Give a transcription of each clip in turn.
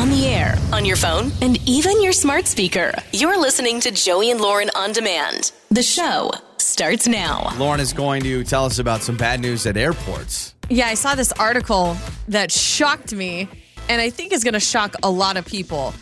on the air, on your phone, and even your smart speaker. You're listening to Joey and Lauren on demand. The show starts now. Lauren is going to tell us about some bad news at airports. Yeah, I saw this article that shocked me, and I think is going to shock a lot of people.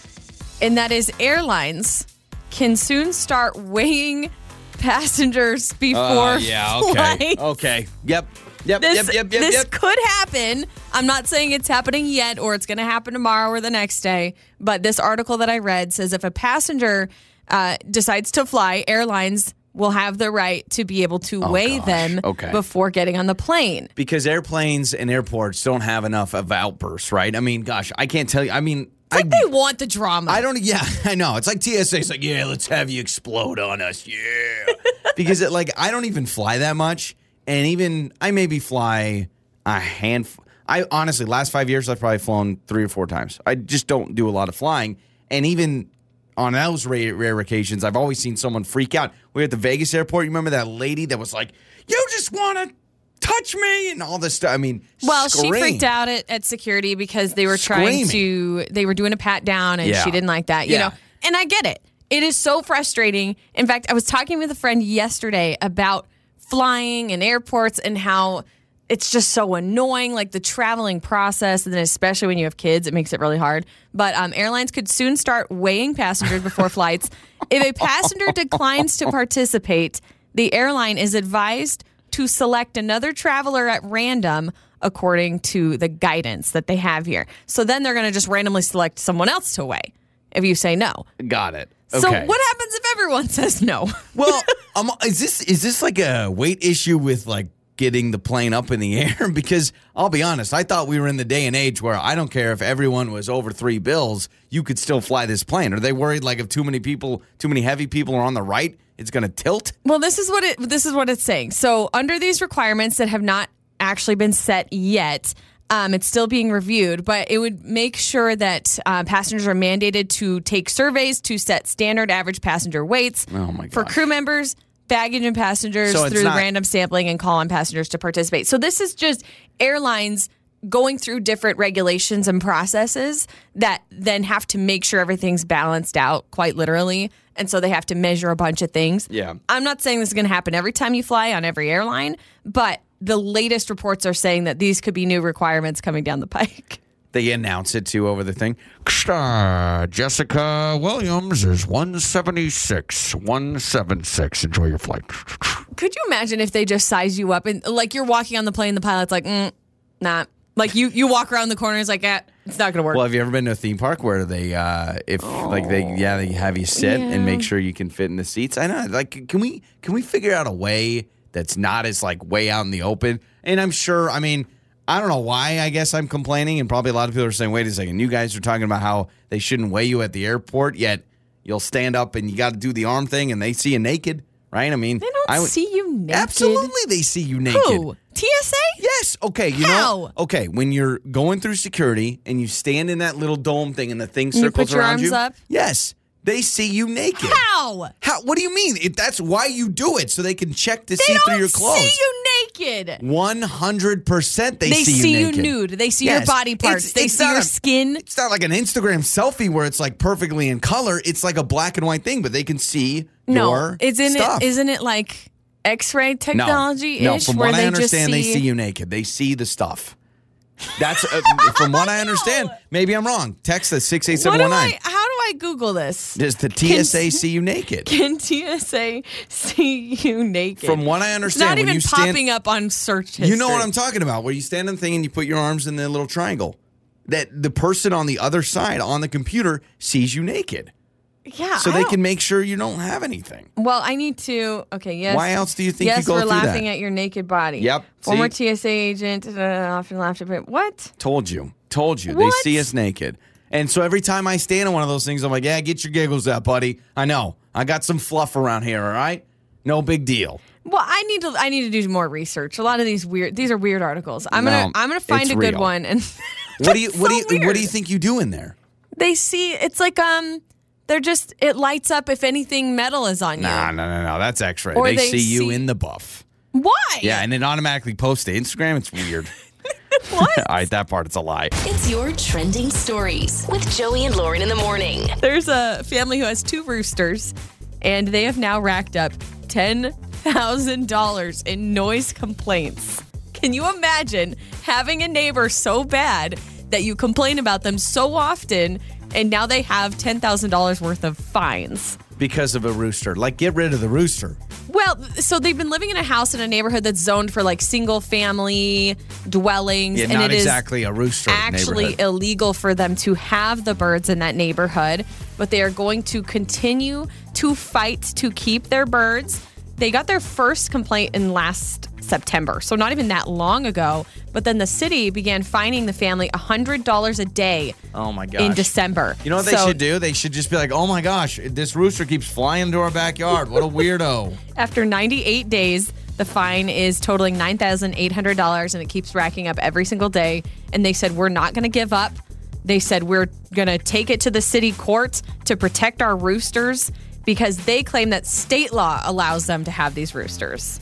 And that is airlines can soon start weighing passengers before Uh, yeah, okay. flights. Okay. Yep. Yep. This, yep. Yep. Yep. this yep. could happen. I'm not saying it's happening yet or it's going to happen tomorrow or the next day, but this article that I read says if a passenger uh, decides to fly, airlines will have the right to be able to weigh Oh, gosh. them Okay. before getting on the plane. because airplanes and airports don't have enough of outbursts, right? I mean, gosh, I can't tell you. I mean, I, Like they want the drama. I don't. Yeah, I know. It's like TSA. It's like, yeah, let's have you explode on us. Yeah, because it like I don't even fly that much, and even I maybe fly a handful. I honestly, last five years, I've probably flown three or four times. I just don't do a lot of flying, and even on those rare, rare occasions, I've always seen someone freak out. We were at the Vegas airport. You remember that lady that was like, "You just want to." Touch me and all this stuff. I mean, Well, she freaked out at, at security because they were trying to, they were doing a pat down and Yeah. she didn't like that, you Yeah. know. And I get it. It is so frustrating. In fact, I was talking with a friend yesterday about flying and airports and how it's just so annoying, like the traveling process. And then, especially when you have kids, it makes it really hard. But um, airlines could soon start weighing passengers before flights. If a passenger declines to participate, the airline is advised to select another traveler at random according to the guidance that they have here. So then they're going to just randomly select someone else to weigh if you say no. Got it. So what happens everyone says no? Well, um, is this is this like a weight issue with like getting the plane up in the air? Because I'll be honest, I thought we were in the day and age where I don't care if everyone was over three bills, you could still fly this plane. Are they worried like if too many people, too many heavy people are on the right, it's going to tilt? Well, this is what it this is what it's saying. So under these requirements that have not actually been set yet, um, it's still being reviewed, but it would make sure that uh, passengers are mandated to take surveys to set standard average passenger weights Oh for crew members, baggage and passengers So through not- random sampling and call on passengers to participate. So this is just airlines going through different regulations and processes that then have to make sure everything's balanced out quite literally. And so they have to measure a bunch of things. Yeah. I'm not saying this is going to happen every time you fly on every airline, but the latest reports are saying that these could be new requirements coming down the pike. They announce it too over the thing. Jessica Williams is 176, 176. Enjoy your flight. Could you imagine if they just size you up and like you're walking on the plane, the pilot's like, mm, nah. Like you, you walk around the corner, it's like, eh, it's not going to work. Well, have you ever been to a theme park where they, uh, if like they, yeah, they have you sit and make sure you can fit in the seats? I know. Like, can we, can we figure out a way that's not as like way out in the open? And I'm sure. I mean, I don't know why. I guess I'm complaining, and probably a lot of people are saying, "Wait a second, you guys are talking about how they shouldn't weigh you at the airport, yet you'll stand up and you got to do the arm thing, and they see you naked, right? I mean, they don't I see you naked. Absolutely, they see you naked. Who? TSA? Yes. Okay. You How? know. Okay. When you're going through security and you stand in that little dome thing and the thing circles you put your around arms you. up? Yes. They see you naked. How? How? What do you mean? That's why you do it so they can check to see through your clothes. They see you naked. One hundred percent. They see you. They see, you naked. nude. They see your Yes. body parts. It's- They it's see not your a- skin. It's not like an Instagram selfie where it's like perfectly in color. It's like a black and white thing, but they can see No, your isn't stuff. it? Isn't it like X-ray No. technology? No, ish, from what I understand, they see you naked. They see the stuff. That's uh, from what I understand. Maybe I'm wrong. Text us six eight What seven do one I? nine. How I Google this? Does the Can- TSA see you naked? Can TSA see you naked? From what I it's understand, not when even you stand, popping up on search history. you know what I'm talking about. Where you stand on the thing and you put your arms in the little triangle. That the person on the other side on the computer sees you naked, Yeah. so I they can make sure you don't have anything. Well, I need to. Okay. Yes. Why else do you think yes, you go we're through laughing that? at your naked body. Yep, Former see? TSA agent uh, often laughed at. What? Told you, told you. What? They see us naked, and so every time I stand on one of those things, I'm like, "Yeah, get your giggles out, buddy. I know I got some fluff around here. All right, no big deal." Well, I need to. I need to do more research. A lot of these weird. These are weird articles. I'm No, gonna. I'm gonna find a good real. one. And What do you what so do you what do you think you do in there? They see. It's like um. They're just. It lights up if anything metal is on you. Nah, no, no, no. That's X-ray. They, they see you see- in the buff. Why? Yeah, and it automatically posts to Instagram. It's weird. What? All right, that part it's a lie. It's your trending stories with Joey and Lauren in the morning. There's a family who has two roosters, and they have now racked up $10,000 in noise complaints. Can you imagine having a neighbor so bad that you complain about them so often, and now they have $10,000 worth of fines? Because of a rooster. Like, get rid of the rooster. Well, so they've been living in a house in a neighborhood that's zoned for like single family dwellings, Yeah, and not it is exactly a rooster actually neighborhood. illegal for them to have the birds in that neighborhood. But they are going to continue to fight to keep their birds. They got their first complaint in last September, so not even that long ago. But then the city began fining the family $100 a day Oh my gosh. in December. You know what they So- should do? They should just be like, oh my gosh, this rooster keeps flying into our backyard. What a weirdo. After 98 days, the fine is totaling $9,800 and it keeps racking up every single day. And they said, We're not going to give up. They said, We're going to take it to the city court to protect our roosters because they claim that state law allows them to have these roosters.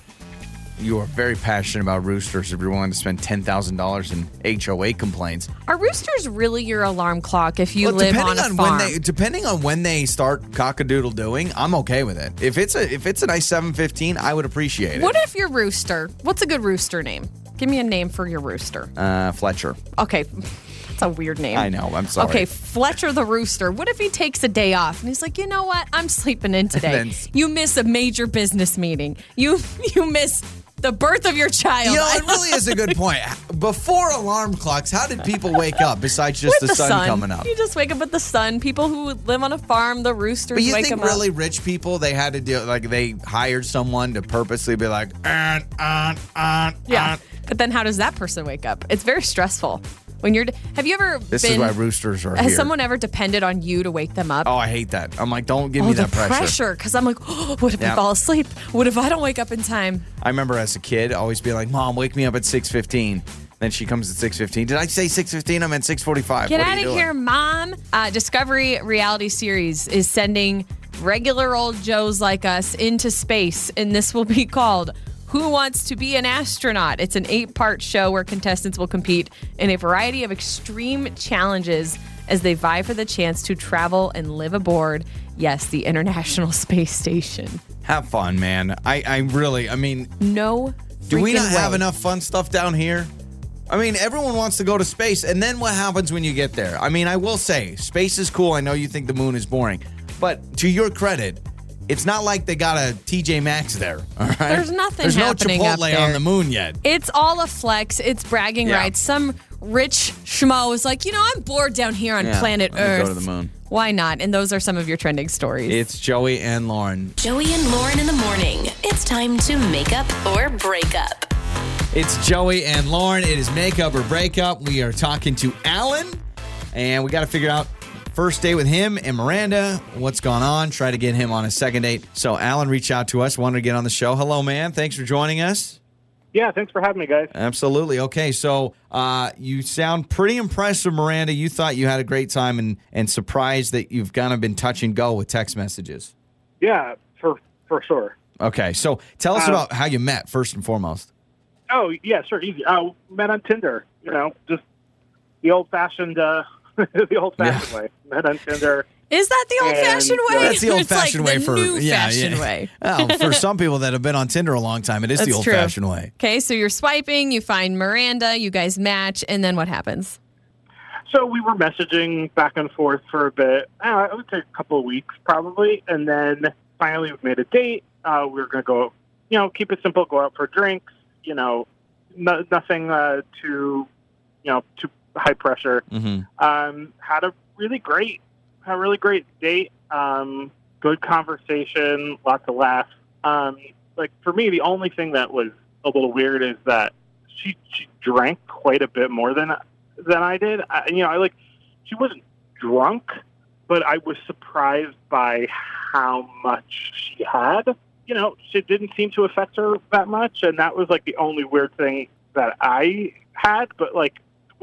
You are very passionate about roosters if you're willing to spend $10,000 in HOA complaints. Are roosters really your alarm clock if you Well, live on a on farm? when they depending on when they start cockadoodle doing, I'm okay with it. If it's a if it's a nice 715, I would appreciate it. what if your rooster, what's a good rooster name? Give me a name for your rooster. uh, Fletcher. Okay, that's a weird name. I know. I'm sorry. Okay, Fletcher the rooster. What if he takes a day off and he's like, you know what? I'm sleeping in today. You miss a major business meeting. You you miss the birth of your child. You know, it really is a good point. Before alarm clocks, how did people wake up besides just with the, sun, coming up? You just wake up with the sun. People who live on a farm, the roosters But you think really up. rich people they had to do like they hired someone to purposely be like, "Uh, on, on, Yeah. on." But then how does that person wake up? It's very stressful. When you're have you ever This been is why roosters are has here. someone ever depended on you to wake them up? oh, I hate that. I'm like, don't give Oh, me that pressure. pressure. Because I'm like, oh, what if Yeah. I fall asleep? What if I don't wake up in time? I remember as a kid always being like, "Mom, wake me up at 6:15." Then she comes at 6:15. Did I say 6:15? I meant 6:45. Get out of doing? here, mom. Uh, Discovery reality series is sending regular old Joes like us into space, and this will be called Who Wants to Be an Astronaut? It's an eight part show where contestants will compete in a variety of extreme challenges as they vie for the chance to travel and live aboard, yes, the International Space Station. Have fun, man. I, I really, I mean, No. do we not have enough fun stuff down here? I mean, everyone wants to go to space, and then what happens when you get there? I mean, I will say, space is cool. I know you think the moon is boring, but to your credit, it's not like they got a TJ Maxx there. All right? There's nothing There's no happening up Chipotle there. on the moon yet. It's all a flex. It's bragging Yeah. rights. Some rich schmo is like, you know, I'm bored down here on Yeah, planet let me Earth. go to the moon. Why not? And those are some of your trending stories. It's Joey and Lauren. Joey and Lauren in the morning. It's time to make up or break up. It's Joey and Lauren. It is makeup or breakup. We are talking to Alan, and we got to figure out first date with him and Miranda. What's gone on? Try to get him on a second date. So Alan reached out to us, wanted to get on the show. Hello, man. Thanks for joining us. Yeah, thanks for having me, guys. Absolutely. Okay, so uh, you sound pretty impressed with Miranda. You thought you had a great time, and and surprised that you've kind of been touch and go with text messages. Yeah, for for sure. Okay, so tell us Uh, about how you met first and foremost. Oh yeah, sure, easy. Uh, met on Tinder. You know, just the old fashioned, uh, the old fashioned way. Met on Tinder. is that the old fashioned way? That's the old It's like fashioned way for new yeah, fashioned yeah. way. Oh, for some people that have been on Tinder a long time, it is That's the old true. fashioned way. Okay, so you're swiping, you find Miranda, you guys match, and then what happens? So we were messaging back and forth for a bit. Uh, it would take a couple of weeks probably, and then finally we made a date. Uh, we were going to go, you know, keep it simple, go out for drinks. You know, no, nothing uh, too, you know, too high pressure. hmm Um, had a really great, had a really great date. Um, good conversation, lots of laughs. Um, like for me, the only thing that was a little weird is that she, she drank quite a bit more than than I did. I, you know, I like she wasn't drunk, but I was surprised by how much she had. You know, it didn't seem to affect her that much, and that was like the only weird thing that I had. But like,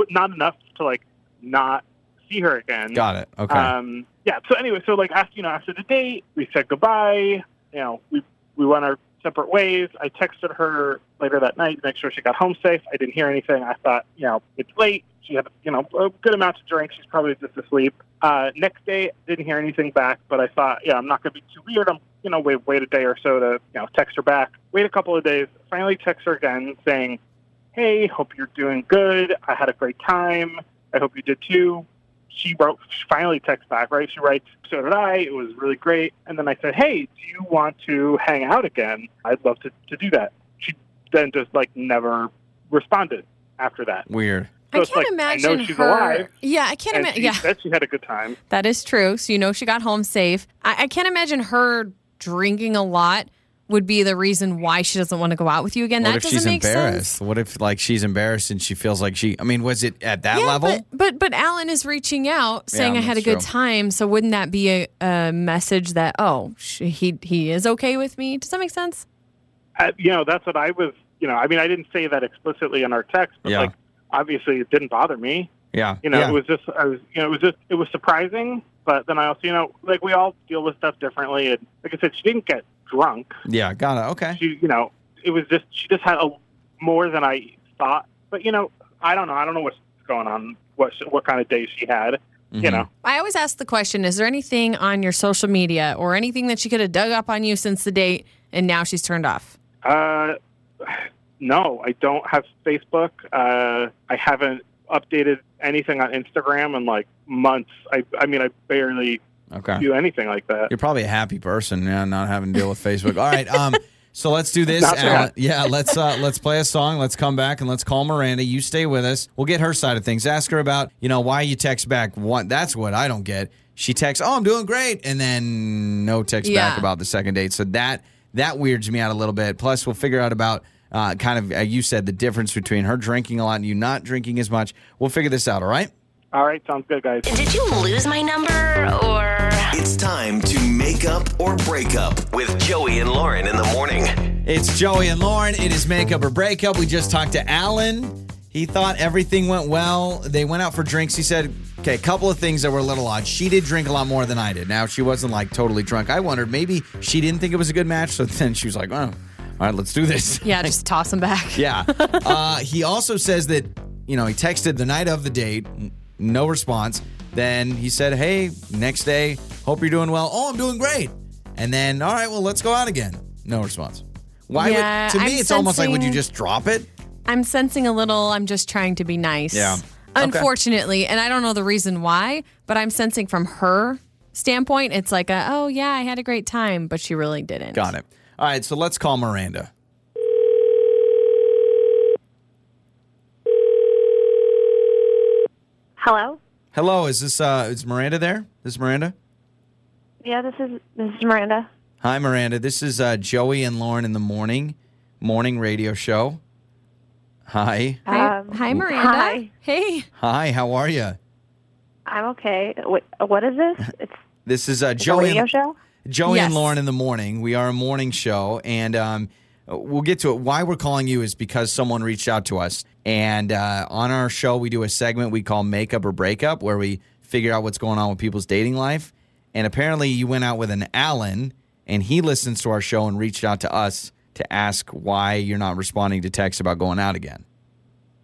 not enough to like not see her again. Got it. Okay. Um, yeah. So anyway, so like after you know after the date, we said goodbye. You know, we we went our separate ways. I texted her later that night to make sure she got home safe. I didn't hear anything. I thought, you know, it's late. She had, you know, a good amount to drink. She's probably just asleep. Uh, next day, didn't hear anything back, but I thought, yeah, I'm not going to be too weird. I'm, you know, wait, wait a day or so to, you know, text her back. Wait a couple of days. Finally, text her again saying, hey, hope you're doing good. I had a great time. I hope you did too. She wrote, she finally texts back, right? She writes, so did I. It was really great. And then I said, hey, do you want to hang out again? I'd love to, to do that. She then just like never responded after that. Weird. So I can't like, imagine I know she's her. alive. Yeah, I can't imagine. Yeah, said she had a good time. that is true. So you know she got home safe. I, I can't imagine her drinking a lot would be the reason why she doesn't want to go out with you again. What that if doesn't she's make embarrassed? sense. What if like she's embarrassed and she feels like she? I mean, was it at that yeah, level? But, but but Alan is reaching out saying Yeah, I had a good true. time. So wouldn't that be a, a message that oh sh- he he is okay with me? Does that make sense? Uh, you know, that's what I was, you know, I mean, I didn't say that explicitly in our text, but Yeah. like, obviously it didn't bother me. yeah. You know, yeah. it was just, I was, you know, it was just, it was surprising. But then I also, you know, like we all deal with stuff differently. And like I said, she didn't get drunk. yeah. Got it. Okay. She, you know, it was just, she just had a more than I thought. But, you know, I don't know. I don't know what's going on, what, what kind of day she had, you Mhm. know. I always ask the question: Is there anything on your social media or anything that she could have dug up on you since the date, and now she's turned off? Uh, no, I don't have Facebook. Uh, I haven't updated anything on Instagram in like months. I, I mean, I barely Okay. do anything like that. You're probably a happy person, yeah, not having to deal with Facebook. All right. Um. So let's do this. Not Alan. bad. Yeah. Let's uh let's play a song. Let's come back and let's call Miranda. You stay with us. We'll get her side of things. Ask her about you know why you text back. What that's what I don't get. She texts, "Oh, I'm doing great," and then no text back about the second date. So that that weirds me out a little bit. Plus, we'll figure out about. Uh, kind of, uh, you said the difference between her drinking a lot and you not drinking as much. We'll figure this out, all right? All right, sounds good, guys. Did you lose my number or. It's time to make up or break up with Joey and Lauren in the morning. It's Joey and Lauren. It is makeup or break up. We just talked to Alan. He thought everything went well. They went out for drinks. He said, okay, a couple of things that were a little odd. She did drink a lot more than I did. Now, she wasn't like totally drunk. I wondered maybe she didn't think it was a good match. So then she was like, oh, all right, let's do this. Yeah, just toss him back. Yeah. Uh, he also says that, you know, he texted the night of the date, n- no response. Then he said, hey, next day, hope you're doing well. Oh, I'm doing great. And then, all right, well, let's go out again. No response. Why Yeah, would, to me, I'm it's almost like, would you just drop it? I'm sensing a little. I'm just trying to be nice. Yeah. Okay. Unfortunately, and I don't know the reason why, but I'm sensing from her standpoint, it's like, a, oh yeah, I had a great time, but she really didn't. Got it. All right, so let's call Miranda. Hello. Hello, is this uh is Miranda there? This is Miranda? Yeah, this is this is Miranda. Hi, Miranda. This is uh, Joey and Lauren in the morning morning radio show. Hi. Hi, Um, hi, Miranda. hi. Hey. Hi, how are you? I'm okay. What, what is this? It's This is uh, a Joey radio and, show. Joey and Lauren in the morning. We are a morning show, and um, we'll get to it. Why we're calling you is because someone reached out to us, and uh, on our show we do a segment we call "Makeup or Breakup," where we figure out what's going on with people's dating life. And apparently, you went out with an Alan, and he listens to our show and reached out to us to ask why you're not responding to texts about going out again.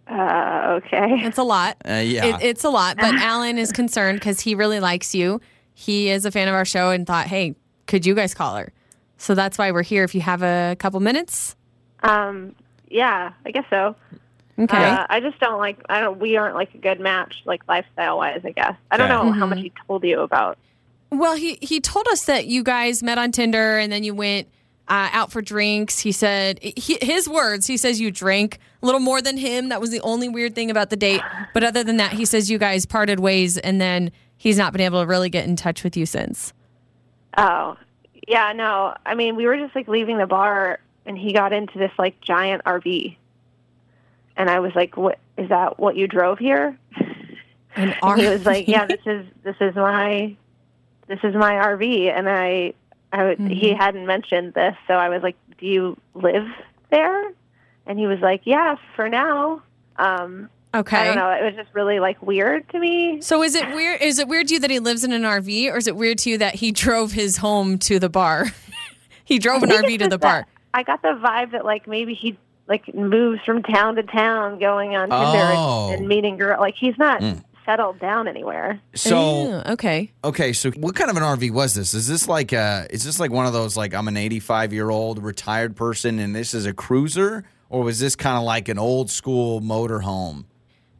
Uh, okay. It's a lot. Uh, yeah. It, it's a lot, but Alan is concerned because he really likes you. He is a fan of our show and thought, hey, could you guys call her? So that's why we're here. If you have a couple minutes, Um, yeah, I guess so. okay. Uh, I just don't like. I don't. We aren't like a good match, like lifestyle wise. I guess. I don't know how much he told you about. Well, he he told us that you guys met on Tinder and then you went uh, out for drinks. He said he, his words. He says you drank a little more than him. That was the only weird thing about the date. But other than that, he says you guys parted ways, and then he's not been able to really get in touch with you since. Oh, yeah. No, I mean we were just like leaving the bar, and he got into this like giant RV, and I was like, "What is that? What you drove here?" And And he was like, "Yeah, this is this is my this is my RV," and I, I would- he hadn't mentioned this, so I was like, "Do you live there?" And he was like, "Yeah, for now." Um, okay. I don't know. It was just really like weird to me. So is it weird? Is it weird to you that he lives in an RV, or is it weird to you that he drove his home to the bar? he drove an RV to the just bar. I got the vibe that like maybe he like moves from town to town, going on Tinder Oh. and, and meeting girl. Like he's not Mm. settled down anywhere. So Ew, okay. okay, so what kind of an RV was this? Is this like uh is this like one of those like I'm an 85 year old retired person and this is a cruiser, or was this kind of like an old school motor home?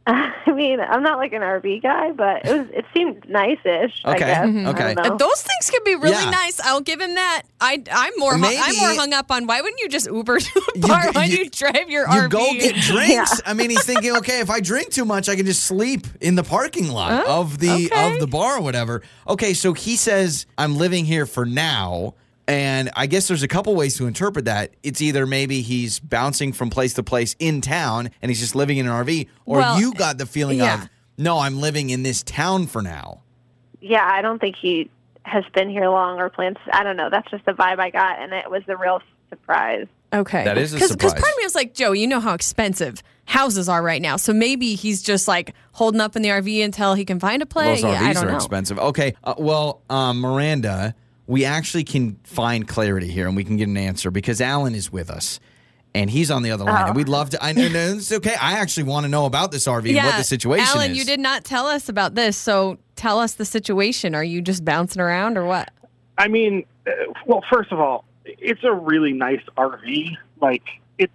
I mean, I'm not like an RV guy, but it was it seemed nice-ish. I Okay, guess. mhm. I okay. don't know. Those things can be really Yeah. nice. I'll give him that. I I'm more hung, I'm Maybe- more hung up on why wouldn't you just Uber to a bar? why you- do you drive your You RV? go get drinks. I mean, he's thinking, okay, if I drink too much, I can just sleep in the parking lot Oh, of the okay. of the bar or whatever. Okay, so he says I'm living here for now. And I guess there's a couple ways to interpret that. It's either maybe he's bouncing from place to place in town and he's just living in an RV, or Well, you got the feeling yeah. of, no, I'm living in this town for now. Yeah, I don't think he has been here long or plans. I don't know. That's just the vibe I got, and it was a real surprise. Okay. That is a Because surprise. part of me was like, Joe, you know how expensive houses are right now. So maybe he's just like holding up in the RV until he can find a place. Those yeah, I RVs don't are know. expensive. Okay, uh, well, um, Miranda, we actually can find clarity here and we can get an answer because Alan is with us. And he's on the other line, and we'd love to. I know it's okay. I actually want to know about this RV and what the situation is. Alan, is. you did not tell us about this. So tell us the situation. Are you just bouncing around or what? I mean, uh, well, first of all, it's a really nice RV. Like it's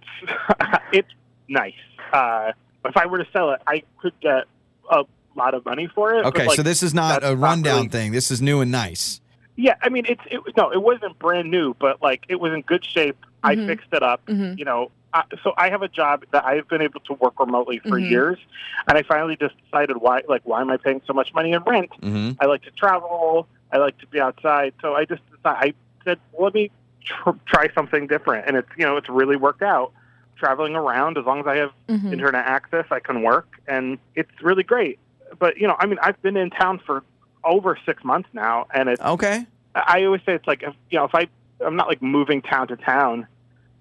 it's nice. Uh, if I were to sell it, I could get a lot of money for it. but, Okay, like, so this is not a rundown really- thing. This is new and nice. Yeah, I mean, it's it, was no, it wasn't brand new, but like it was in good shape. I Mhm. fixed it up. Mhm. You know, uh, so I have a job that I've been able to work remotely for Mhm. years, and I finally just decided why, like, why am I paying so much money in rent? hmm I like to travel. I like to be outside. So I just decided, I said, well, let me tr- try something different, and it's you know it's really worked out. Traveling around as long as I have Mhm. internet access, I can work, and it's really great. But you know, I mean, I've been in town for over six months now, and it's Okay. I always say it's like if, you know if I I'm not like moving town to town,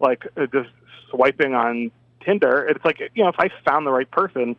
like uh, just swiping on Tinder. It's like you know if I found the right person,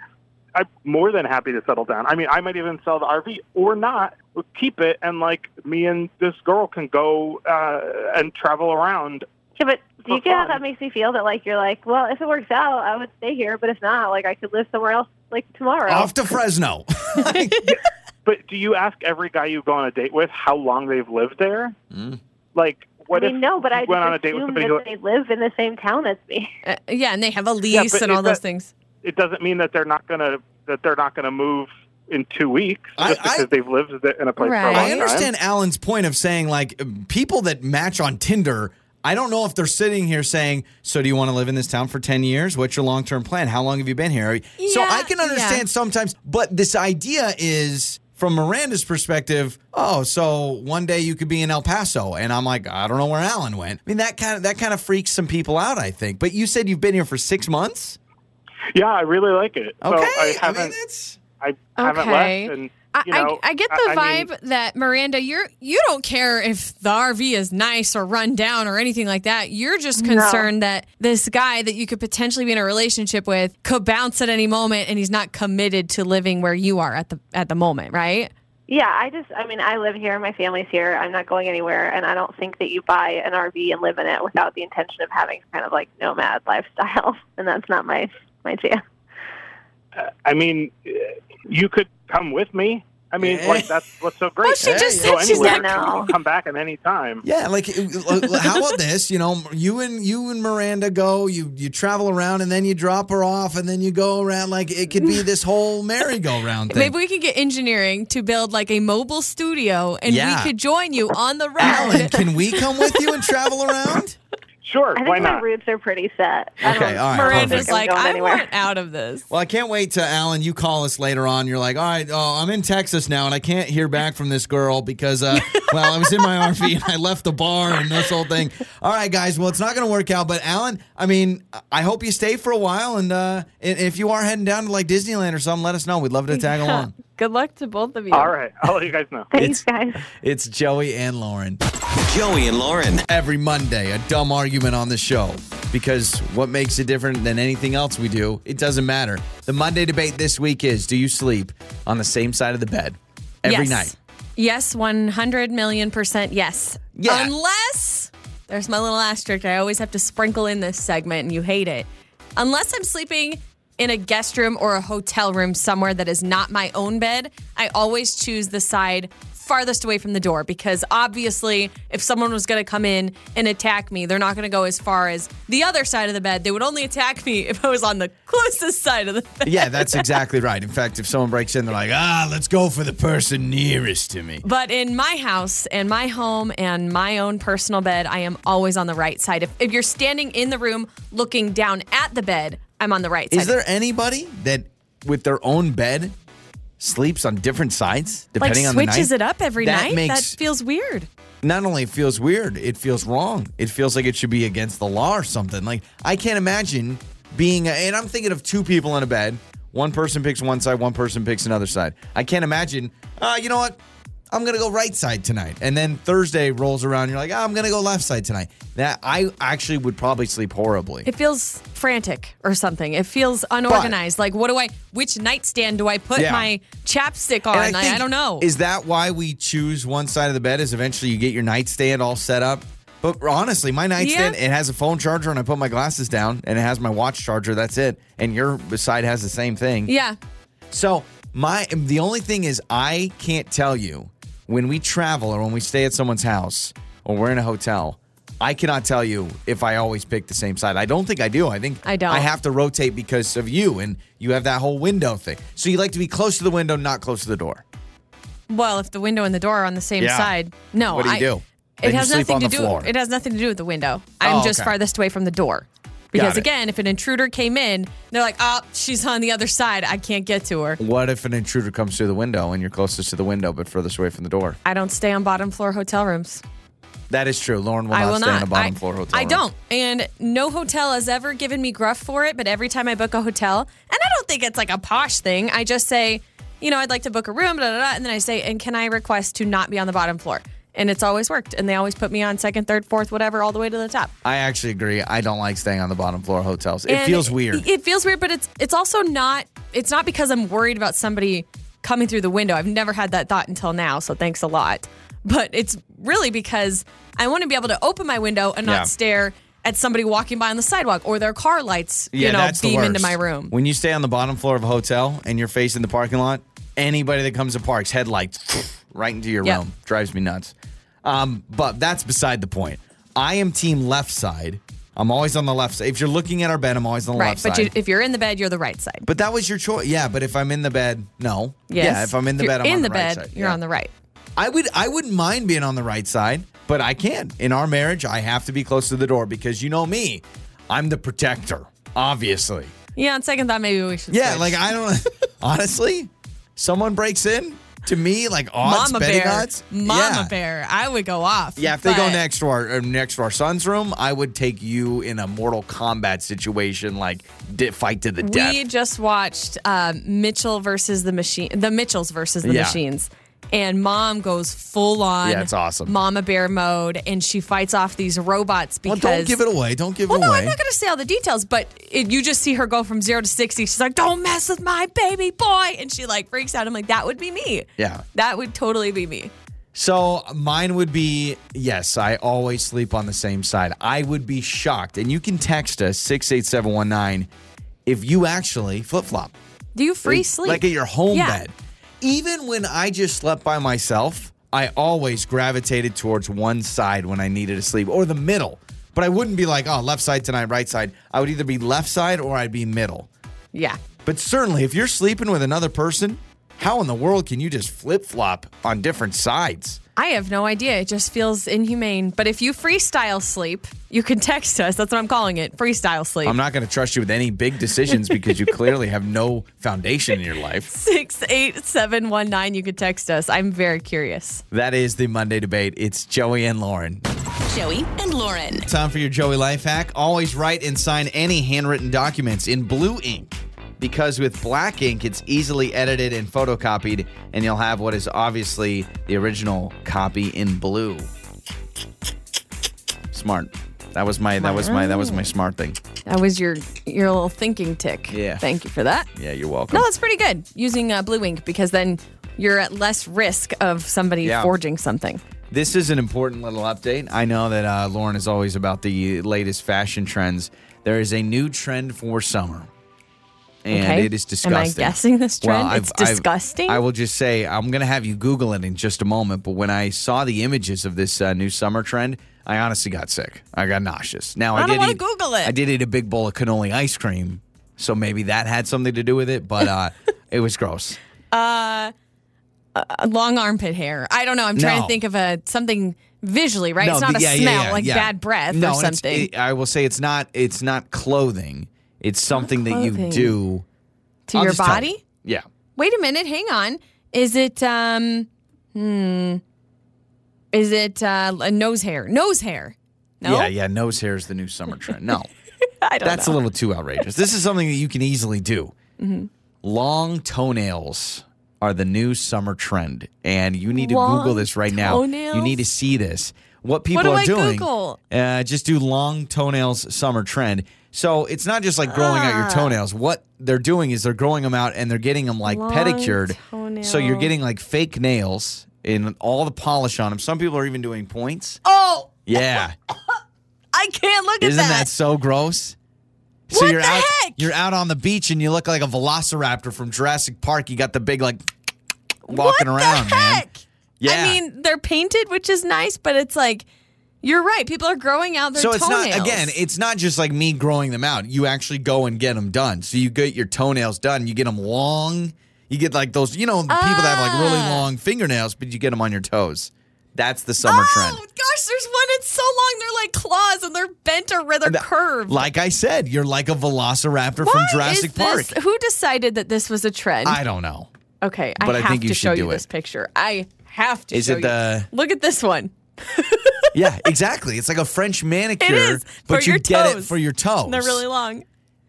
I'm more than happy to settle down. I mean, I might even sell the RV or not, keep it, and like me and this girl can go uh, and travel around. Yeah, but do you For get how that makes me feel? That like you're like, well, if it works out, I would stay here, but if not, like I could live somewhere else, like tomorrow. Off to Fresno. But do you ask every guy you go on a date with how long they've lived there? Mm. Like, what I mean, if no, but you I went on a date with somebody who they live in the same town as me. Uh, yeah, and they have a lease but and all is those things. it doesn't mean that they're not gonna that they're not gonna move in two weeks I- just because I- they've lived in a place for a Right. long I time. understand Alan's point of saying like people that match on Tinder. I don't know if they're sitting here saying, "So do you want to live in this town for ten years? What's your long term plan? How long have you been here?" so I can understand yeah. sometimes, but this idea is from Miranda's perspective. Oh, so one day you could be in El Paso, and I'm like, I don't know where Alan went. I mean, that kind of that kind of freaks some people out. I think. But you said you've been here for six months. Yeah, I really like it. Okay, So I I, haven't mean it's I haven't Okay. left and I, you know, I, I get the I- I vibe mean- that Miranda, you're you don't care if the RV is nice or run down or anything like that. You're just No. concerned that this guy that you could potentially be in a relationship with could bounce at any moment, and he's not committed to living where you are at the at the moment, right? Yeah, I just, I mean, I live here. My family's here. I'm not going anywhere, and I don't think that you buy an RV and live in it without the intention of having kind of like nomad lifestyle, and that's not my my jam. I mean, uh, you could come with me. I mean, Yeah. like that's what's so great. Well, she just Go said she's anywhere, not- you come back at any time. Yeah, like how about this? You know, you and you and Miranda go, you you travel around, and then you drop her off, and then you go around. Like it could be this whole merry-go-round thing. Maybe we could get engineering to build like a mobile studio, and Yeah. we could join you on the road. Alan, can we come with you and travel around? Sure, why not? I think why my not? roots are pretty set. Okay, all right, Miranda's perfect. I'm like, I anywhere. want out of this. Well, I can't wait to Alan. You call us later on. You're like, all right, oh, I'm in Texas now, and I can't hear back from this girl because, uh, well, I was in my RV and I left the bar and this whole thing. All right, guys. Well, it's not going to work out. But Alan, I mean, I hope you stay for a while, and uh, and if you are heading down to like Disneyland or something, let us know. We'd love to tag along. Good luck to both of you. All right, I'll let you guys know. Thanks, guys. It's Joey and Lauren. Joey and Lauren. Every Monday, a dumb argument on the show. Because what makes it different than anything else we do, it doesn't matter. The Monday debate this week is do you sleep on the same side of the bed every yes. night? Yes, 100 million percent yes. Yeah. Unless there's my little asterisk. I always have to sprinkle in this segment, and you hate it. Unless I'm sleeping in a guest room or a hotel room somewhere that is not my own bed, I always choose the side farthest away from the door because obviously, if someone was going to come in and attack me, they're not going to go as far as the other side of the bed. They would only attack me if I was on the closest side of the bed. Yeah, that's exactly right. In fact, if someone breaks in, they're like, ah, let's go for the person nearest to me. But in my house and my home and my own personal bed, I am always on the right side. If, if you're standing in the room looking down at the bed, I'm on the right side. Is there anybody that with their own bed sleeps on different sides like depending on the night? switches it up every That night? makes- that feels weird. Not only it feels weird, it feels wrong. It feels like it should be against the law or something. Like I can't imagine being. And I'm thinking of two people in a bed. One person picks one side, one person picks another side. I can't imagine. Uh, you know what? I'm gonna go right side tonight, and then Thursday rolls around. You're like, oh, I'm gonna go left side tonight. That I actually would probably sleep horribly. It feels frantic or something. It feels unorganized. like, what do I, which nightstand do I put Yeah. my chapstick on? I, I, don't know. Is that why we choose one side of the bed? Is eventually you get your nightstand all set up? But honestly, my nightstand Yeah. it has a phone charger, and I put my glasses down, and it has my watch charger. That's it. And your side has the same thing. yeah. So my the only thing is I can't tell you when we travel or when we stay at someone's house or we're in a hotel. I cannot tell you if I always pick the same side. I don't think I do. I think I don't. I have to rotate because of you, and you have that whole window thing. So you like to be close to the window, not close to the door. Well, if the window and the door are on the same Yeah. side, no. What do you I- do? Then It you has sleep nothing on to the do. floor. It has nothing to do with the window. I'm Oh, just okay. farthest away from the door. Because again, if an intruder came in, they're like, "Oh, she's on the other side. I can't get to her." What if an intruder comes through the window and you're closest to the window but furthest away from the door? I don't stay on bottom floor hotel rooms. That is true. Lauren will I not will stay not. in a bottom I, floor hotel. I room. don't. And no hotel has ever given me gruff for it, but every time I book a hotel, and I don't think it's like a posh thing, I just say, you know, I'd like to book a room, da, da, da, and then I say, and can I request to not be on the bottom floor? And it's always worked. And they always put me on second, third, fourth, whatever, all the way to the top. I actually agree. I don't like staying on the bottom floor of hotels. It And feels weird. It feels weird, but it's it's also not it's not because I'm worried about somebody coming through the window. I've never had that thought until now, so thanks a lot. But it's really because I want to be able to open my window and not Yeah. stare at somebody walking by on the sidewalk or their car lights, Yeah, you know, that's the beam into worst. my room. When you stay on the bottom floor of a hotel and you're facing the parking lot, anybody that comes to parks, headlights right into your Yep. room. Drives me nuts. Um, but that's beside the point. I am team left side. I'm always on the left side. If you're looking at our bed, I'm always on the Right, left but side. you, if you're in the bed, you're the right side. but that was your choice. Yeah, but if I'm in the bed, no. Yes. Yeah, if I'm in the If bed, I'm in on the, the, right bed, side. you're Yeah. on the right. I would I wouldn't mind being on the right side, but I can't. In our marriage, I have to be close to the door because you know me. I'm the protector, obviously. Yeah, on second thought, maybe we should. Yeah, switch. like I don't honestly, someone breaks in to me like odds Mama betting bear, odds. Mama yeah. bear. I would go off. Yeah, if they go next to our uh, next to our son's room, I would take you in a Mortal Kombat situation, like di- fight to the death. We just watched um, Mitchell versus the machine, the Mitchells versus the Yeah. machines, and Mom goes full on. Yeah, it's awesome. Mama Bear mode, and she fights off these robots well, because. don't give it away. Don't give Well, it away. Well, no. I'm not going to say all the details, but it, you just see her go from zero to sixty. She's like, "Don't mess with my baby boy," and she like freaks out. I'm like, "That would be me. Yeah. that would totally be me." So mine would be yes, I always sleep on the same side. I would be shocked, and you can text us six eight seven one nine if you actually flip flop. Do you free like, sleep? like at your home Yeah. bed. Even when I just slept by myself, I always gravitated towards one side when I needed to sleep or the middle. But I wouldn't be like, oh, left side tonight, right side. I would either be left side or I'd be middle. Yeah. But certainly, if you're sleeping with another person, how in the world can you just flip flop on different sides? I have no idea. It just feels inhumane. But if you freestyle sleep, you can text us. That's what I'm calling it freestyle sleep. I'm not going to trust you with any big decisions because you clearly have no foundation in your life. 68719. You can text us. I'm very curious. That is the Monday debate. It's Joey and Lauren. Joey and Lauren. Time for your Joey life hack. Always write and sign any handwritten documents in blue ink because with black ink, it's easily edited and photocopied, and you'll have what is obviously the original copy in blue. Smart. That was my that was my that was my smart thing. That was your your little thinking tick. Yeah. Thank you for that. Yeah, you're welcome. No, that's pretty good using uh, blue ink because then you're at less risk of somebody Yeah. forging something. This is an important little update. I know that uh, Lauren is always about the latest fashion trends. There is a new trend for summer, and Okay. it is Am disgusting. I guessing this trend? Well, I've- it's I've- disgusting. I will just say I'm going to have you Google it in just a moment. But when I saw the images of this uh, new summer trend, I honestly got sick. I got nauseous. Now I, I did eat, Google it. I did eat a big bowl of cannoli ice cream, so maybe that had something to do with it. But uh, it was gross. Uh, long armpit hair. I don't know. I'm trying No. to think of a something visually, right? it's not the- a yeah, smell yeah, like yeah. bad breath no, or something. it- I will say it's not. It's not clothing. It's something that you do to I'll your just tell you. body? Yeah. Wait a minute, hang on. Is it um hmm is it uh a nose hair? Nose hair. No? Yeah, yeah. Nose hair is the new summer trend. No, I don't that's know. a little too outrageous. This is something that you can easily do. Mm-hmm. Long toenails are the new summer trend, and you need to Long Google this right now. You toenails? need to see this. What people do are I doing? Google? Uh, just do long toenails summer trend. So it's not just like growing out Ah. your toenails. What they're doing is they're growing them out and they're getting them like Long pedicured. So you're getting like fake nails and all the polish on them. Some people are even doing points. Oh, Yeah. I can't look at Isn't that. that so gross? So What you're the out heck? you're out on the beach and you look like a velociraptor from Jurassic Park. You got the big like walking what around, the man. Yeah. I mean, they're painted, which is nice, but it's like you're right. People are growing out their so it's toenails. not again, it's not just like me growing them out. You actually go and get them done. So you get your toenails done, you get them long. You get like those, you know, people that have like really Ah. long fingernails, but you get them on your toes. That's the summer trend. oh trend. gosh, there's one. It's so long. They're like claws, and they're bent or rather curved. Like I said, you're like a velociraptor from Jurassic is this- Park. Who decided that this was a trend? I don't know. okay, but I I have think you to should show do you it. this picture. I have to. Is show it you. the- Look at this one. Yeah, exactly. It's like a French manicure, but you get it toes. for your toes. They're really long.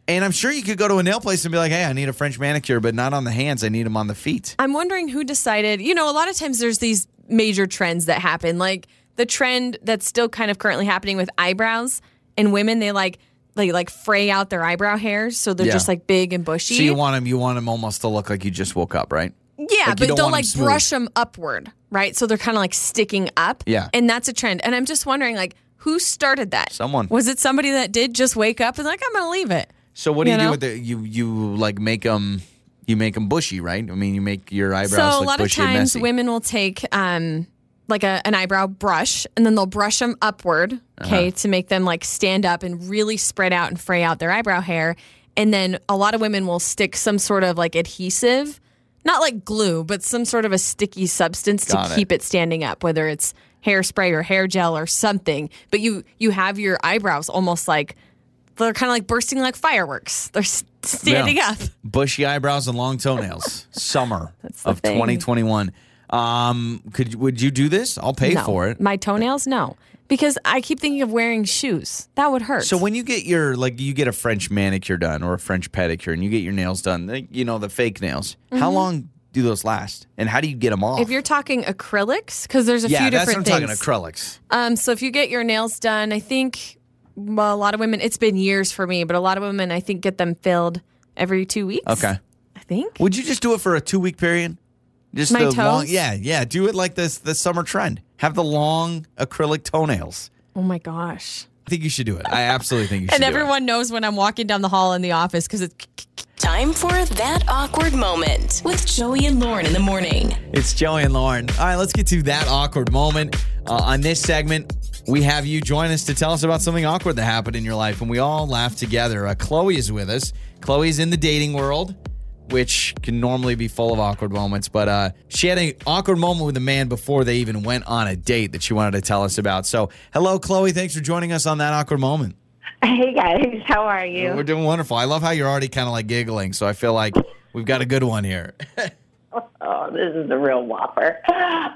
And I'm sure you could go to a nail place and be like, "Hey, I need a French manicure, but not on the hands. I need them on the feet." I'm wondering who decided. You know, a lot of times there's these major trends that happen, like the trend that's still kind of currently happening with eyebrows and women. They like they like fray out their eyebrow hairs, so they're Yeah. just like big and bushy. So you want them, you want them almost to look like you just woke up, right? Yeah, but don't they'll want 'em like smooth. brush them upward, right? So they're kind of like sticking up. Yeah. And that's a trend. And I'm just wondering, like, who started that? Someone. Was it somebody that did just wake up and like, I'm going to leave it? So what do you, You do with it? you you like make them you make them bushy, right? I mean, you make your eyebrows so a lot of times women will take um like a, an eyebrow brush and then they'll brush them upward, okay, Uh-huh. to make them like stand up and really spread out and fray out their eyebrow hair. And then a lot of women will stick some sort of like adhesive, not like glue, but some sort of a sticky substance Got to it. keep it standing up, whether it's hairspray or hair gel or something. But you you have your eyebrows almost like they're kind of like bursting like fireworks. They're s- standing Yeah. up. bushy eyebrows and long toenails. Summer the of thing. 2021. Um, could would you do this? I'll pay no. for it. My toenails, no, because I keep thinking of wearing shoes. That would hurt. So when you get your like you get a French manicure done or a French pedicure and you get your nails done, you know the fake nails. How long do those last? And how do you get them off? Mm-hmm. if you're talking acrylics, because there's a yeah, few that's different what I'm things. talking acrylics. Um, so if you get your nails done, I think well, a lot of women. It's been years for me, but a lot of women, I think, get them filled every two weeks. Okay. I think. Would you just do it for a two week period? Just My the long, yeah, yeah. Do it like this the summer trend. Have the long acrylic toenails. Oh my gosh! I think you should do it. I absolutely think you should. And do it. everyone knows when I'm walking down the hall in the office because it's. Time for that awkward moment with Joey and Lauren in the morning. It's Joey and Lauren. All right, let's get to that awkward moment. Uh, on this segment, we have you join us to tell us about something awkward that happened in your life, and we all laugh together. Uh, Chloe is with us. Chloe's in the dating world, which can normally be full of awkward moments, but uh, she had an awkward moment with a man before they even went on a date that she wanted to tell us about. So, hello, Chloe. Thanks for joining us on that awkward moment. Hey guys, how are you? We're doing wonderful. I love how you're already kind of like giggling, so I feel like we've got a good one here. Oh, this is the real whopper.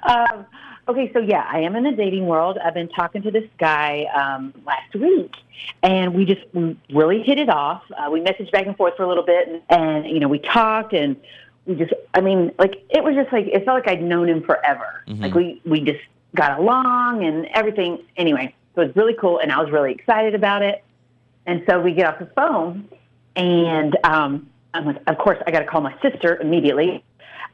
Um, okay, so yeah, I am in the dating world. I've been talking to this guy um, last week, and we just we really hit it off. Uh, we messaged back and forth for a little bit, and, and you know, we talked, and we just, I mean, like it was just like it felt like I'd known him forever. Like we we just got along and everything. Anyway, so it was really cool, and I was really excited about it. And so we get off the phone, and um, I'm like, of course, I got to call my sister immediately.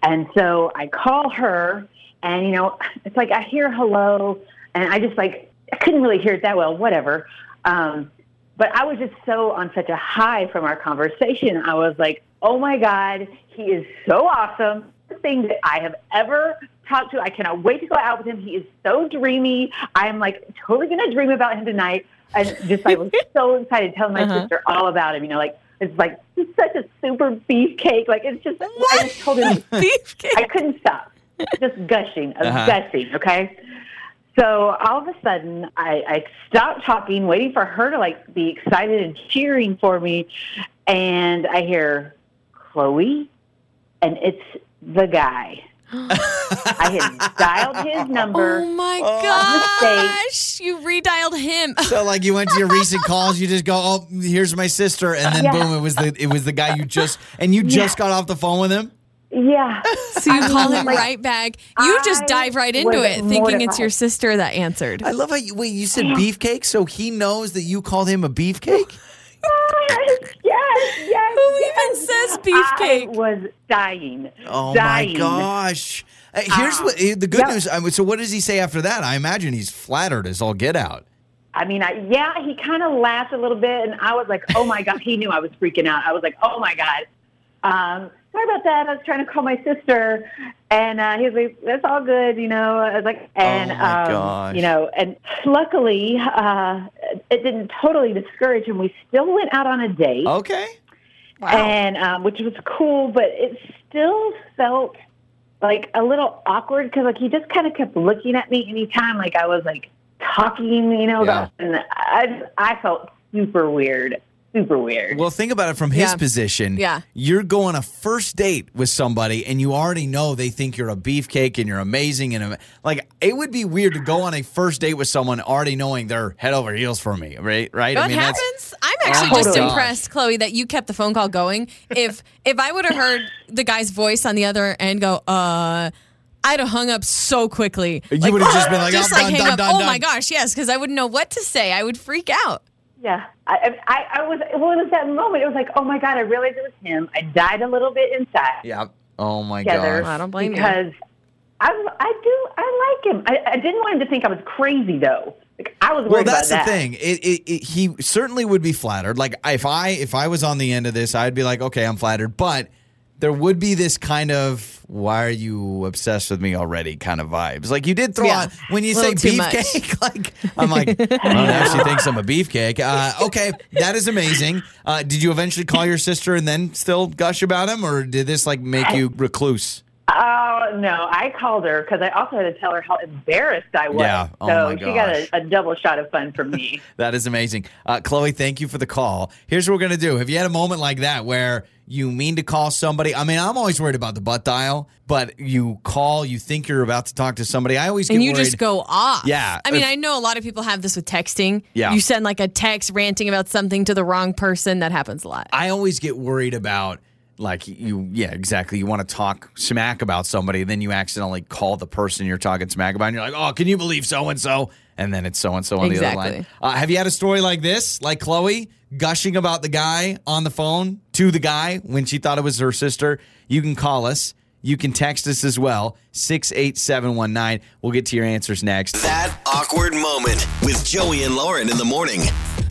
And so I call her, and you know, it's like I hear hello, and I just like I couldn't really hear it that well. Whatever. Um, but I was just so on such a high from our conversation. I was like, oh my God, he is so awesome. The thing that I have ever talked to. I cannot wait to go out with him. He is so dreamy. I'm like totally going to dream about him tonight. And just I was so excited telling my Uh-huh. sister all about him. You know, like it's like such a super beefcake. Like it's just I just told him Beefcake. I couldn't stop. Just gushing, of Uh-huh. gushing, okay? So all of a sudden, I, I stopped talking, waiting for her to like be excited and cheering for me, and I hear Chloe, and it's the guy. I had dialed his number. Oh my gosh! You redialed him. So like you went to your recent calls, you just go, "Oh, here's my sister," and then Yeah. boom, it was the it was the guy you just and you just got off the phone with him. Yeah. So you I call mean, him like, right back. You just dive right into it, thinking it's your sister that answered. I love how you wait. You said beefcake, so he knows that you called him a beefcake. yes, yes, yes. Who even says beefcake? I was dying. Oh dying. my gosh! Uh, Here's Ah. what uh, the good Yep. news. I mean, so what does he say after that? I imagine he's flattered as all get out. I mean, I, yeah, he kind of laughed a little bit, and I was like, "Oh my god!" He knew I was freaking out. I was like, "Oh my god!" Um, sorry about that. I was trying to call my sister, and uh, he was like, "That's all good," you know. I was like, and Oh my um, gosh. you know, and luckily, uh, it didn't totally discourage him. We still went out on a date, Okay. Wow. And um, which was cool, but it still felt like a little awkward because like he just kind of kept looking at me anytime like I was like talking, you know, Yeah. and I I felt super weird, super weird. Well, think about it from his Yeah. position. Yeah. You're going a first date with somebody and you already know they think you're a beefcake and you're amazing and am- like it would be weird to go on a first date with someone already knowing they're head over heels for me, right? Right? What that's- happens? I'm actually Oh just gosh. impressed, Chloe, that you kept the phone call going. If if I would have heard the guy's voice on the other end go, uh, I'd have hung up so quickly. You would've just been like, just "Oh, like done, hang done, up. done, oh my gosh, yes, because I wouldn't know what to say. I would freak out. Yeah, I, I I was well. It was that moment. It was like, oh my god, I realized it was him. I died a little bit inside. Yeah. Oh my god. gosh. I don't blame you. because I I do I like him. I, I didn't want him to think I was crazy though. Like I was worried Well, that's the that. thing. It, it, it, he certainly would be flattered. Like if I if I was on the end of this, I'd be like, okay, I'm flattered. But there would be this kind of why are you obsessed with me already kind of vibes. Like you did throw Yeah. out when you say little too much. beefcake. like I'm like, oh, now she thinks I'm a beefcake. Uh, okay, that is amazing. Uh, did you eventually call your sister and then still gush about him, or did this like make you recluse? Oh no, I called her because I also had to tell her how embarrassed I was. Yeah. Oh, so my she got a, a double shot of fun from me. That is amazing. Uh, Chloe, thank you for the call. Here's what we're going to do. Have you had a moment like that where you mean to call somebody? I mean, I'm always worried about the butt dial, but you call, you think you're about to talk to somebody. I always get And you worried. just go off. Yeah. I mean, If- I know a lot of people have this with texting. Yeah. You send like a text ranting about something to the wrong person. That happens a lot. I always get worried about like you yeah exactly. You want to talk smack about somebody then you accidentally call the person you're talking smack about and you're like oh can you believe so and so and then it's so and so on the other line. Uh, have you had a story like this? Like chloe gushing about the guy on the phone to the guy when she thought it was her sister? You can call us. You can text us as well. 68719 we'll get to your answers next. That awkward moment with Joey and Lauren in the morning.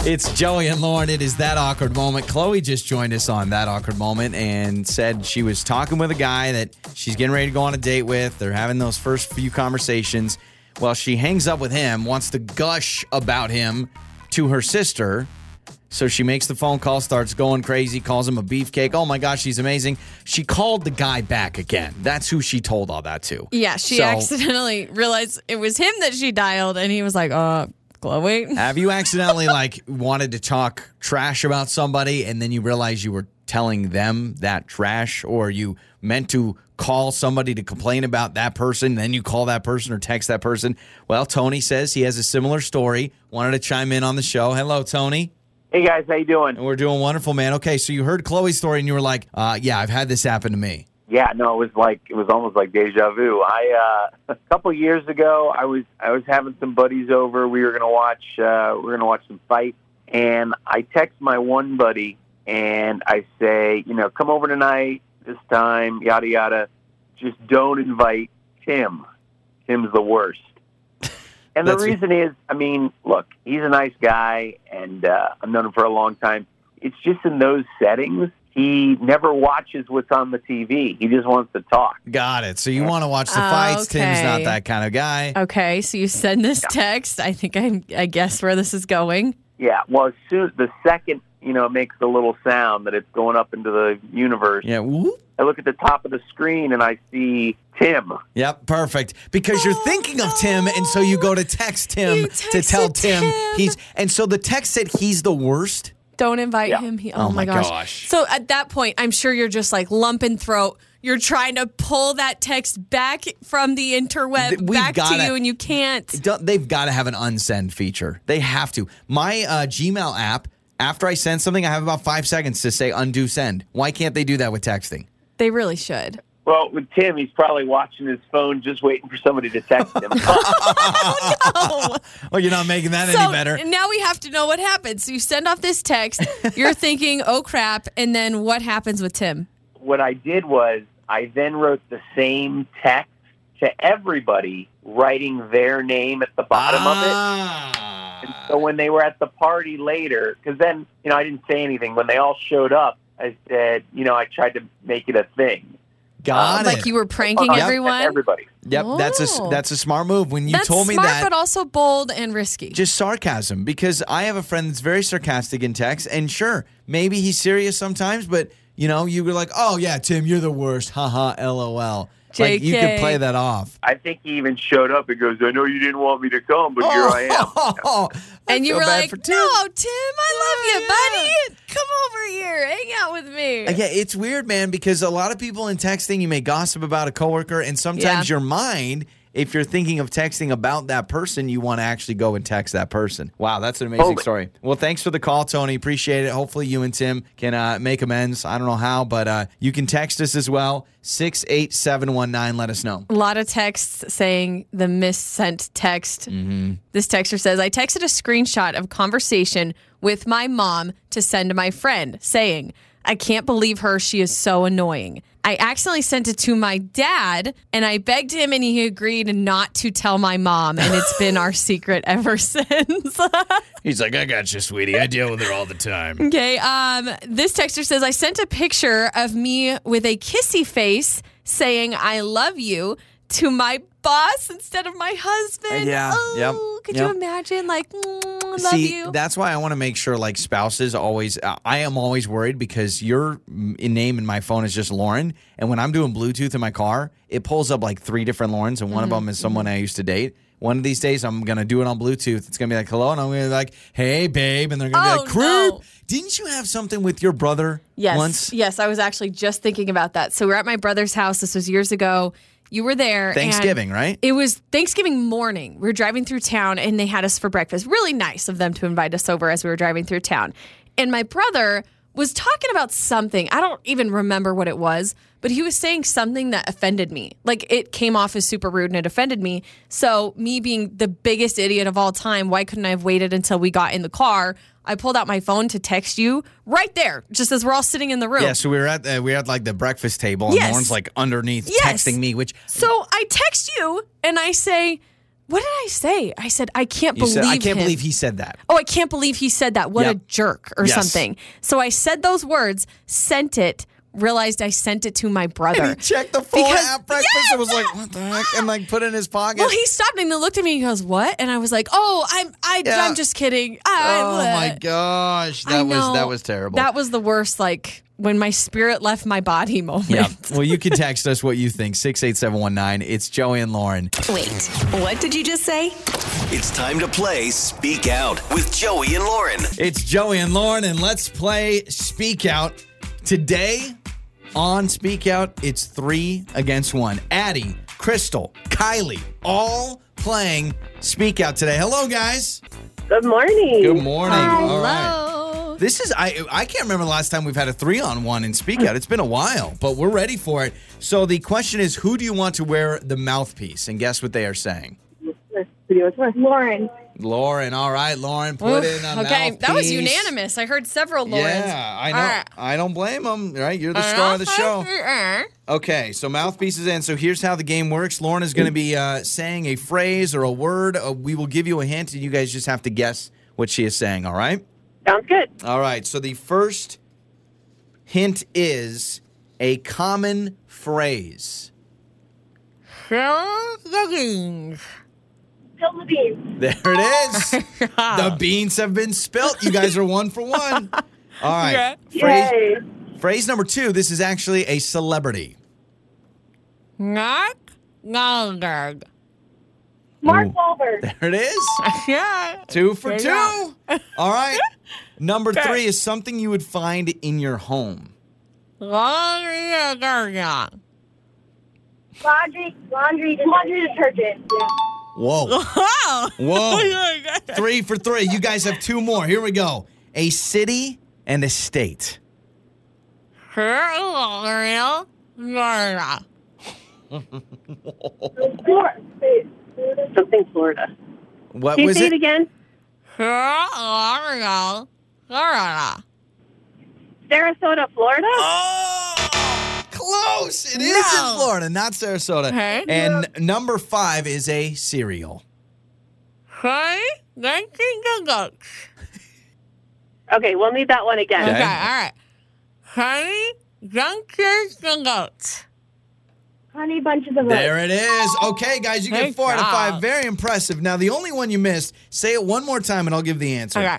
It's Joey and Lauren. It is that awkward moment. Chloe just joined us on that awkward moment and said she was talking with a guy that she's getting ready to go on a date with. They're having those first few conversations. Well, she hangs up with him, wants to gush about him to her sister. So she makes the phone call, starts going crazy, calls him a beefcake. Oh my gosh, he's amazing. She called the guy back again. That's who she told all that to. Yeah, she So- accidentally realized it was him that she dialed, and he was like, "Uh, Chloe." Have you accidentally like wanted to talk trash about somebody and then you realize you were telling them that trash or you meant to call somebody to complain about that person then you call that person or text that person? Well, Tony says he has a similar story. Wanted to chime in on the show. Hello, Tony. Hey guys, how you doing? We're doing wonderful, man. Okay, so you heard Chloe's story and you were like, uh, yeah, I've had this happen to me. Yeah, no, it was like it was almost like deja vu. I uh, a couple years ago, I was I was having some buddies over. We were gonna watch uh, we were gonna watch some fights, and I text my one buddy and I say, you know, come over tonight this time, yada yada. Just don't invite Tim. Tim's the worst. And the reason is, I mean, look, he's a nice guy, and uh, I've known him for a long time. It's just in those settings, he never watches what's on the TV. He just wants to talk. Got it. So you want to watch the Oh, fights. Tim's not that kind of guy. Okay, so you send this text. I think I, I guess where this is going. Yeah. Well, as soon the second you know it makes the little sound that it's going up into the universe, Yeah. whoop. I look at the top of the screen and I see Tim. Yep, perfect. Because you're oh, thinking of Tim, and so you go to text Tim Oh, to tell Tim, Tim. he's. And so the text said he's the worst. Don't invite Yeah. him. He, oh, Oh my my gosh. gosh. So at that point, I'm sure you're just like lumping throat. You're trying to pull that text back from the interweb we've back gotta- to you, and you can't. Don't- They've got to have an unsend feature. They have to. My uh, Gmail app, after I send something, I have about five seconds to say undo send. Why can't they do that with texting? They really should. Well, with Tim, he's probably watching his phone, just waiting for somebody to text him. Oh, Well, you're not making that so any better. And now we have to know what happens. So you send off this text. You're thinking, oh crap, and then what happens with Tim? what I did was I then wrote the same text to everybody, writing their name at the bottom of it. Ah. And so when they were at the party later, because then you know I didn't say anything. When they all showed up, I said, you know, I tried to make it a thing. Got like it. you were pranking Uh, everyone. Everybody. Yep, that's a s- Oh. that's a smart move. When you That's told me smart, that, but also bold and risky. just sarcasm because I have a friend that's very sarcastic in text, and sure, maybe he's serious sometimes, but you know, you were like, "Oh yeah, Tim, you're the worst," haha, lol. Like you could play that off. I think he even showed up and goes, I know you didn't want me to come, but here I am. And you feel were like, Tim. "No, Tim, I love you, buddy. Come over here, hang out with me." Uh, Yeah, it's weird, man, because a lot of people in texting, you may gossip about a coworker, and sometimes Yeah. your mind, if you're thinking of texting about that person, you want to actually go and text that person. Wow, that's an amazing Totally. story. Well, thanks for the call, Tony. Appreciate it. Hopefully, you and Tim can uh, make amends. I don't know how, but uh, you can text us as well. 68719. Let us know. A lot of texts saying the missent text. Mm-hmm. This texter says, I texted a screenshot of conversation with my mom to send to my friend saying, I can't believe her. She is so annoying. I accidentally sent it to my dad and I begged him and he agreed not to tell my mom. And it's been our secret ever since. He's like, I got you, sweetie. I deal with her all the time. Okay. Um, this texter says I sent a picture of me with a kissy face saying I love you to my boss instead of my husband. Yeah, Oh, yep, Could yep. you imagine? Like, love See, you. that's why I want to make sure, like spouses, always. Uh, I am always worried because your name in my phone is just Lauren, and when I'm doing Bluetooth in my car, it pulls up like three different Laurens, and one Mm-hmm, of them is someone I used to date. One of these days, I'm gonna do it on Bluetooth. It's gonna be like hello, and I'm gonna be like, hey, babe, and they're gonna Oh, be like, creep. no. Didn't you have something with your brother yes. once? Yes. I was actually just thinking about that. So we're at my brother's house. This was years ago. You were there. Thanksgiving, right? It was Thanksgiving morning. We were driving through town and they had us for breakfast. Really nice of them to invite us over as we were driving through town. And my brother was talking about something. I don't even remember what it was, but he was saying something that offended me. Like it came off as super rude and it offended me. So, me being the biggest idiot of all time, why couldn't I have waited until we got in the car? I pulled out my phone to text you right there, just as we're all sitting in the room. Yeah, so we were at the, we at like the breakfast table, and Yes. Lauren's like underneath Yes. texting me, which So I text you and I say, what did I say? I said, I can't you believe said I can't him. believe he said that. Oh, I can't believe he said that. What a jerk or Yes. something. So I said those words, sent it, realized I sent it to my brother. And he checked the phone Because- at breakfast Yes! and was like, "What the heck?" and like put it in his pocket. well, he stopped and he looked at me and he goes, "What?" And I was like, "Oh, I'm I, Yeah. I'm just kidding." I, oh my gosh, I that was know. that was terrible. That was the worst. Like when my spirit left my body moment. yeah. Well, you can text us what you think. Six eight seven one nine. It's Joey and Lauren. Wait, what did you just say? It's time to play Speak Out with Joey and Lauren. It's Joey and Lauren, and let's play Speak Out today. On Speak Out, it's three against one. Addie, Crystal, Kylie, all playing Speak Out today. Hello, guys. Good morning. Good morning. All right. Hello. This is I I can't remember the last time we've had a three on one in Speak Out. It's been a while, but we're ready for it. So the question is, who do you want to wear the mouthpiece? And guess what they are saying. Lauren. Lauren, all right, Lauren, put Oof, in a okay, that was unanimous. I heard several Laurens. Yeah, I know. All right. I don't blame them. Right, you're the star of the show. Okay, so mouthpieces in. So here's how the game works. Lauren is going to be uh, saying a phrase or a word. Uh, we will give you a hint, and you guys just have to guess what she is saying. All right. Sounds good. All right. So the first hint is a common phrase. Spill the beans. Spill the beans. There it is. the beans have been spilt. You guys are one for one. All right. Phrase, Yay. phrase number two. This is actually a celebrity. Knock, Goldberg. Mark Ooh. Wahlberg. There it is. Yeah. Two for There two. All right. Number three is something you would find in your home. Laundry detergent. Laundry, laundry, laundry detergent. Yeah. Whoa. Whoa. three for three. You guys have two more. Here we go. A city and a state. Florida. Florida. Florida. Something Florida. What Can you was say it? it again? Florida. Florida. Sarasota, Florida. Oh, close. It is No. in Florida, not Sarasota. Okay. And number five is a cereal. Honey, drinking the goats. Okay, we'll need that one again. Okay, Okay. all right. Honey, drinking the goats. Honey bunches of oats. There it is. Okay, guys, you get Good four out of five. job. Very impressive. Now, the only one you missed, say it one more time and I'll give the answer. Okay.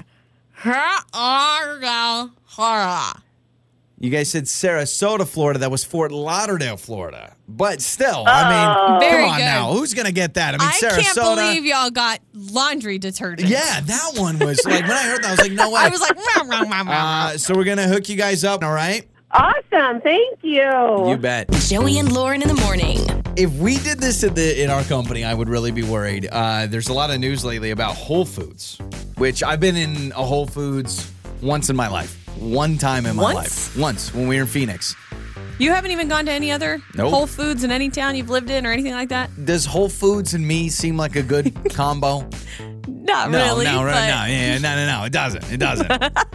Florida. Florida. You guys said Sarasota, Florida. That was Fort Lauderdale, Florida. But still, I mean, Very come on good. now. Who's going to get that? I mean, Sarasota. I Sarasota. can't believe y'all got laundry detergent. Yeah, that one was like, when I heard that, I was like, no way. I was like, "Meow, meow, meow, meow." uh, so we're going to hook you guys up, all right? Awesome. Thank you. You bet. Joey and Lauren in the morning. If we did this in, the, in our company, I would really be worried. Uh, there's a lot of news lately about Whole Foods, which I've been in a Whole Foods once in my life. One time in my Once? life. Once when we were in Phoenix. you haven't even gone to any other Nope. Whole Foods in any town you've lived in or anything like that? Does Whole Foods and me seem like a good combo? Not No, really. no, but right, no, yeah, no, no, no, it doesn't. It doesn't.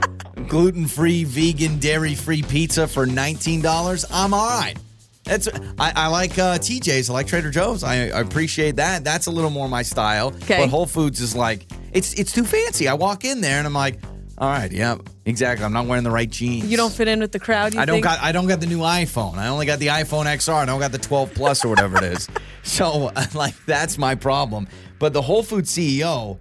Gluten free, vegan, dairy free pizza for $19. I'm all right. That's I, I like uh, TJ's. I like Trader Joe's. I, I appreciate that. That's a little more my style. Okay. But Whole Foods is like it's it's too fancy. I walk in there and I'm like, all right, yeah, exactly. I'm not wearing the right jeans. You don't fit in with the crowd. You I don't think? got I don't got the new iPhone. I only got the iPhone XR. I don't got the 12 Plus or whatever it is. So like that's my problem. But the Whole Food CEO,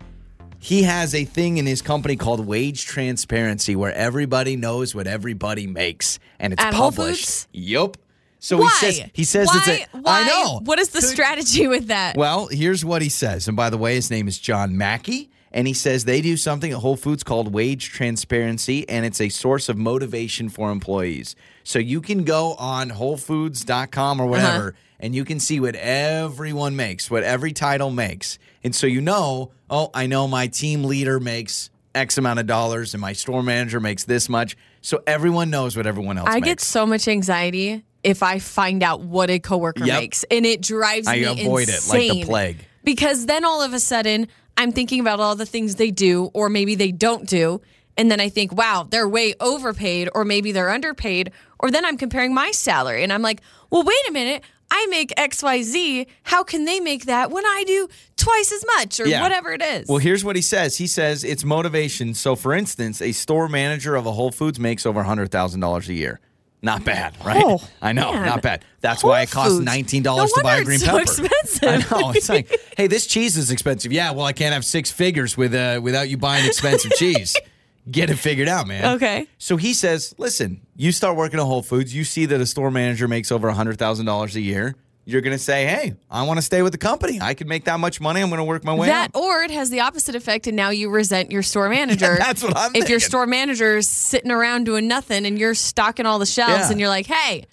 he has a thing in his company called wage transparency where everybody knows what everybody makes and it's At published. Yup. So Why? he says he says why, it's a why, I know. What is the strategy with that? well, here's what he says. And by the way, his name is John Mackey. And he says they do something at Whole Foods called wage transparency, and it's a source of motivation for employees. So you can go on WholeFoods.com or uh-huh. whatever, and you can see what everyone makes, what every title makes. And so you know, oh, I know my team leader makes X amount of dollars, and my store manager makes this much. So everyone knows what everyone else I makes. get so much anxiety if I find out what a coworker Yep. makes, and it drives I me avoid it like the insane. plague. Because then all of a sudden, I'm thinking about all the things they do, or maybe they don't do. And then I think, wow, they're way overpaid, or maybe they're underpaid. Or then I'm comparing my salary and I'm like, well, wait a minute. I make XYZ. How can they make that when I do twice as much or Yeah. whatever it is? Well, here's what he says. He says it's motivation. So, for instance, a store manager of a Whole Foods makes over $100,000 a year. Not bad, right? Oh, I know, man. not bad. That's Whole why it costs Foods. $19 No to buy a green it's so pepper. expensive. I know. It's like, hey, this cheese is expensive. Yeah, well, I can't have six figures with uh, without you buying expensive cheese. Get it figured out, man. Okay. So he says, listen, you start working at Whole Foods, you see that a store manager makes over $100,000 a year. You're going to say, hey, I want to stay with the company. I can make that much money. I'm going to work my way that up. or it has the opposite effect and now you resent your store manager that's what I'm if your store manager is sitting around doing nothing and you're stocking all the shelves Yeah. and you're like hey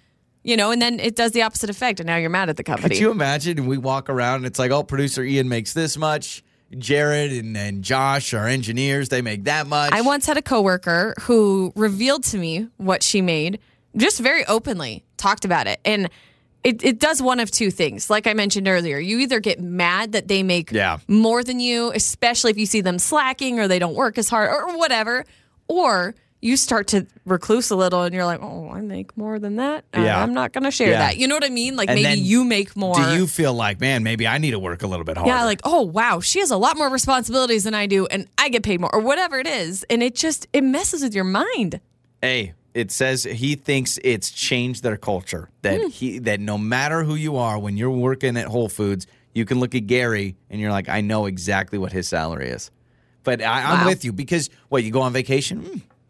you know and then it does the opposite effect and now you're mad at the company Could you imagine? And we walk around and it's like, oh, producer Ian makes this much. Jared and, and Josh, our engineers, they make that much. i once had a coworker who revealed to me what she made just very openly talked about it and it, it does one of two things. Like I mentioned earlier, you either get mad that they make Yeah. more than you, especially if you see them slacking or they don't work as hard or whatever, or you start to recluse a little and you're like, oh, I make more than that. Uh, Yeah. I'm not going to share Yeah. that. You know what I mean? Like And maybe you make more. Do you feel like, man, maybe I need to work a little bit harder? yeah, like, oh, wow, she has a lot more responsibilities than I do and I get paid more or whatever it is. And it just, it messes with your mind. Hey, it says he thinks it's changed their culture. That Hmm. he that no matter who you are, when you're working at Whole Foods, you can look at Gary and you're like, I know exactly what his salary is. But I, I'm Wow. with you because what you go on vacation.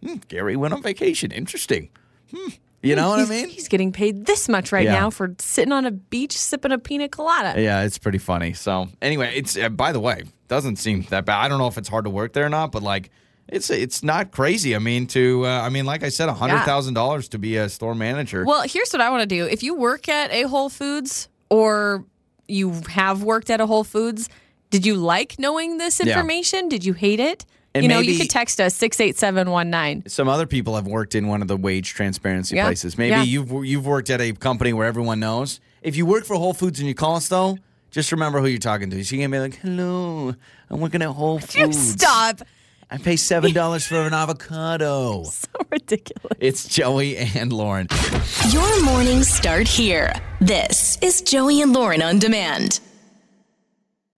Hmm, hmm, Gary went on vacation. Interesting. Hmm, you know what I mean? He's getting paid this much right Yeah. now for sitting on a beach sipping a pina colada. Yeah, it's pretty funny. So anyway, it's uh, by the way, doesn't seem that bad. I don't know if it's hard to work there or not, but like. It's it's not crazy. I mean, to uh, I mean, like I said, a hundred thousand dollars to be a store manager. Well, here's what I want to do. If you work at a Whole Foods or you have worked at a Whole Foods, did you like knowing this Yeah. information? Did you hate it? And you know, you could text us 68719. some other people have worked in one of the wage transparency Yeah. places. Maybe Yeah. you've you've worked at a company where everyone knows. If you work for Whole Foods and you call us though, just remember who you're talking to. You can be like, "Hello, I'm working at Whole You Foods. stop. I pay seven dollars for an avocado." So ridiculous. It's Joey and Lauren. Your mornings start here. This is Joey and Lauren on demand.